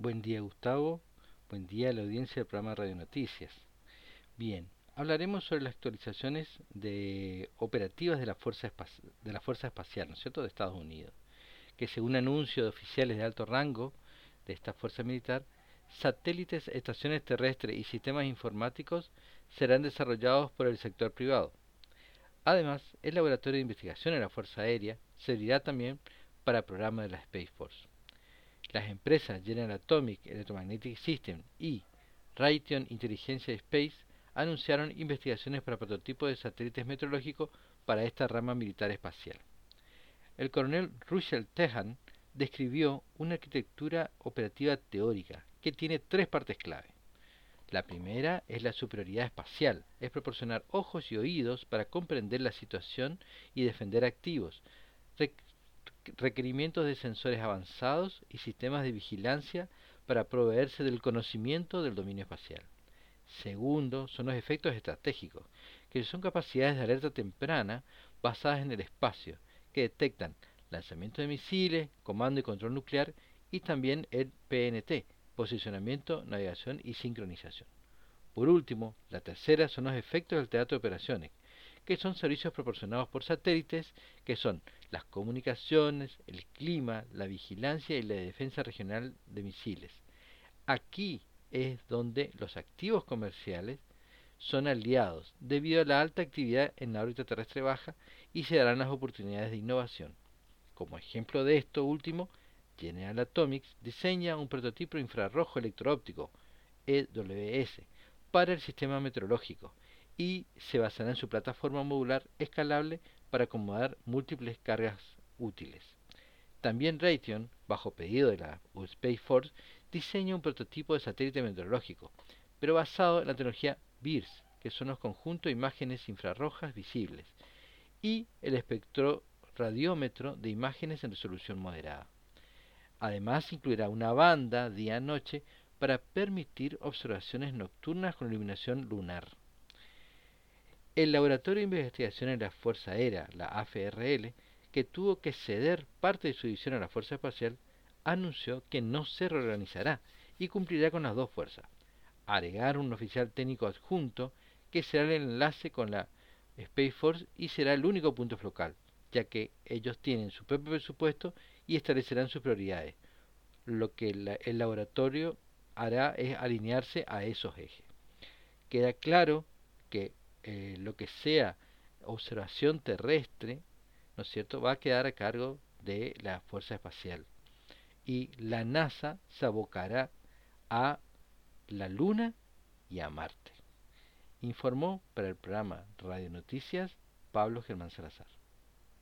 Buen día Gustavo, buen día a la audiencia del programa Radio Noticias. Bien, hablaremos sobre las actualizaciones de operativas de la Fuerza, de la Fuerza Espacial, ¿no es cierto?, de Estados Unidos, que según anuncio de oficiales de alto rango de esta Fuerza Militar, satélites, estaciones terrestres y sistemas informáticos serán desarrollados por el sector privado. Además, el Laboratorio de Investigación de la Fuerza Aérea servirá también para programas de la Space Force. Las empresas General Atomic Electromagnetic System y Raytheon Intelligence Space anunciaron investigaciones para prototipos de satélites meteorológicos para esta rama militar espacial. El coronel Russell Tehan describió una arquitectura operativa teórica que tiene tres partes clave. La primera es la superioridad espacial, es proporcionar ojos y oídos para comprender la situación y defender activos, requerimientos de sensores avanzados y sistemas de vigilancia para proveerse del conocimiento del dominio espacial. Segundo, son los efectos estratégicos, que son capacidades de alerta temprana basadas en el espacio, que detectan lanzamiento de misiles, comando y control nuclear y también el PNT, posicionamiento, navegación y sincronización. Por último, la tercera son los efectos del teatro de operaciones, que son servicios proporcionados por satélites, que son las comunicaciones, el clima, la vigilancia y la defensa regional de misiles. Aquí es donde los activos comerciales son aliados debido a la alta actividad en la órbita terrestre baja y se darán las oportunidades de innovación. Como ejemplo de esto último, General Atomics diseña un prototipo infrarrojo electroóptico EWS para el sistema meteorológico y se basará en su plataforma modular escalable para acomodar múltiples cargas útiles. También Raytheon, bajo pedido de la Space Force, diseña un prototipo de satélite meteorológico, pero basado en la tecnología BIRS, que son los conjuntos de imágenes infrarrojas visibles, y el espectroradiómetro de imágenes en resolución moderada. Además, incluirá una banda día-noche para permitir observaciones nocturnas con iluminación lunar. El Laboratorio de Investigación en la Fuerza Aérea, la AFRL, que tuvo que ceder parte de su división a la Fuerza Espacial, anunció que no se reorganizará y cumplirá con las dos fuerzas. Agregar un oficial técnico adjunto que será el enlace con la Space Force y será el único punto focal, ya que ellos tienen su propio presupuesto y establecerán sus prioridades. Lo que el laboratorio hará es alinearse a esos ejes. Queda claro que eh, lo que sea observación terrestre, ¿no es cierto?, va a quedar a cargo de la Fuerza Espacial. Y la NASA se abocará a la Luna y a Marte. Informó para el programa Radio Noticias Pablo Germán Salazar.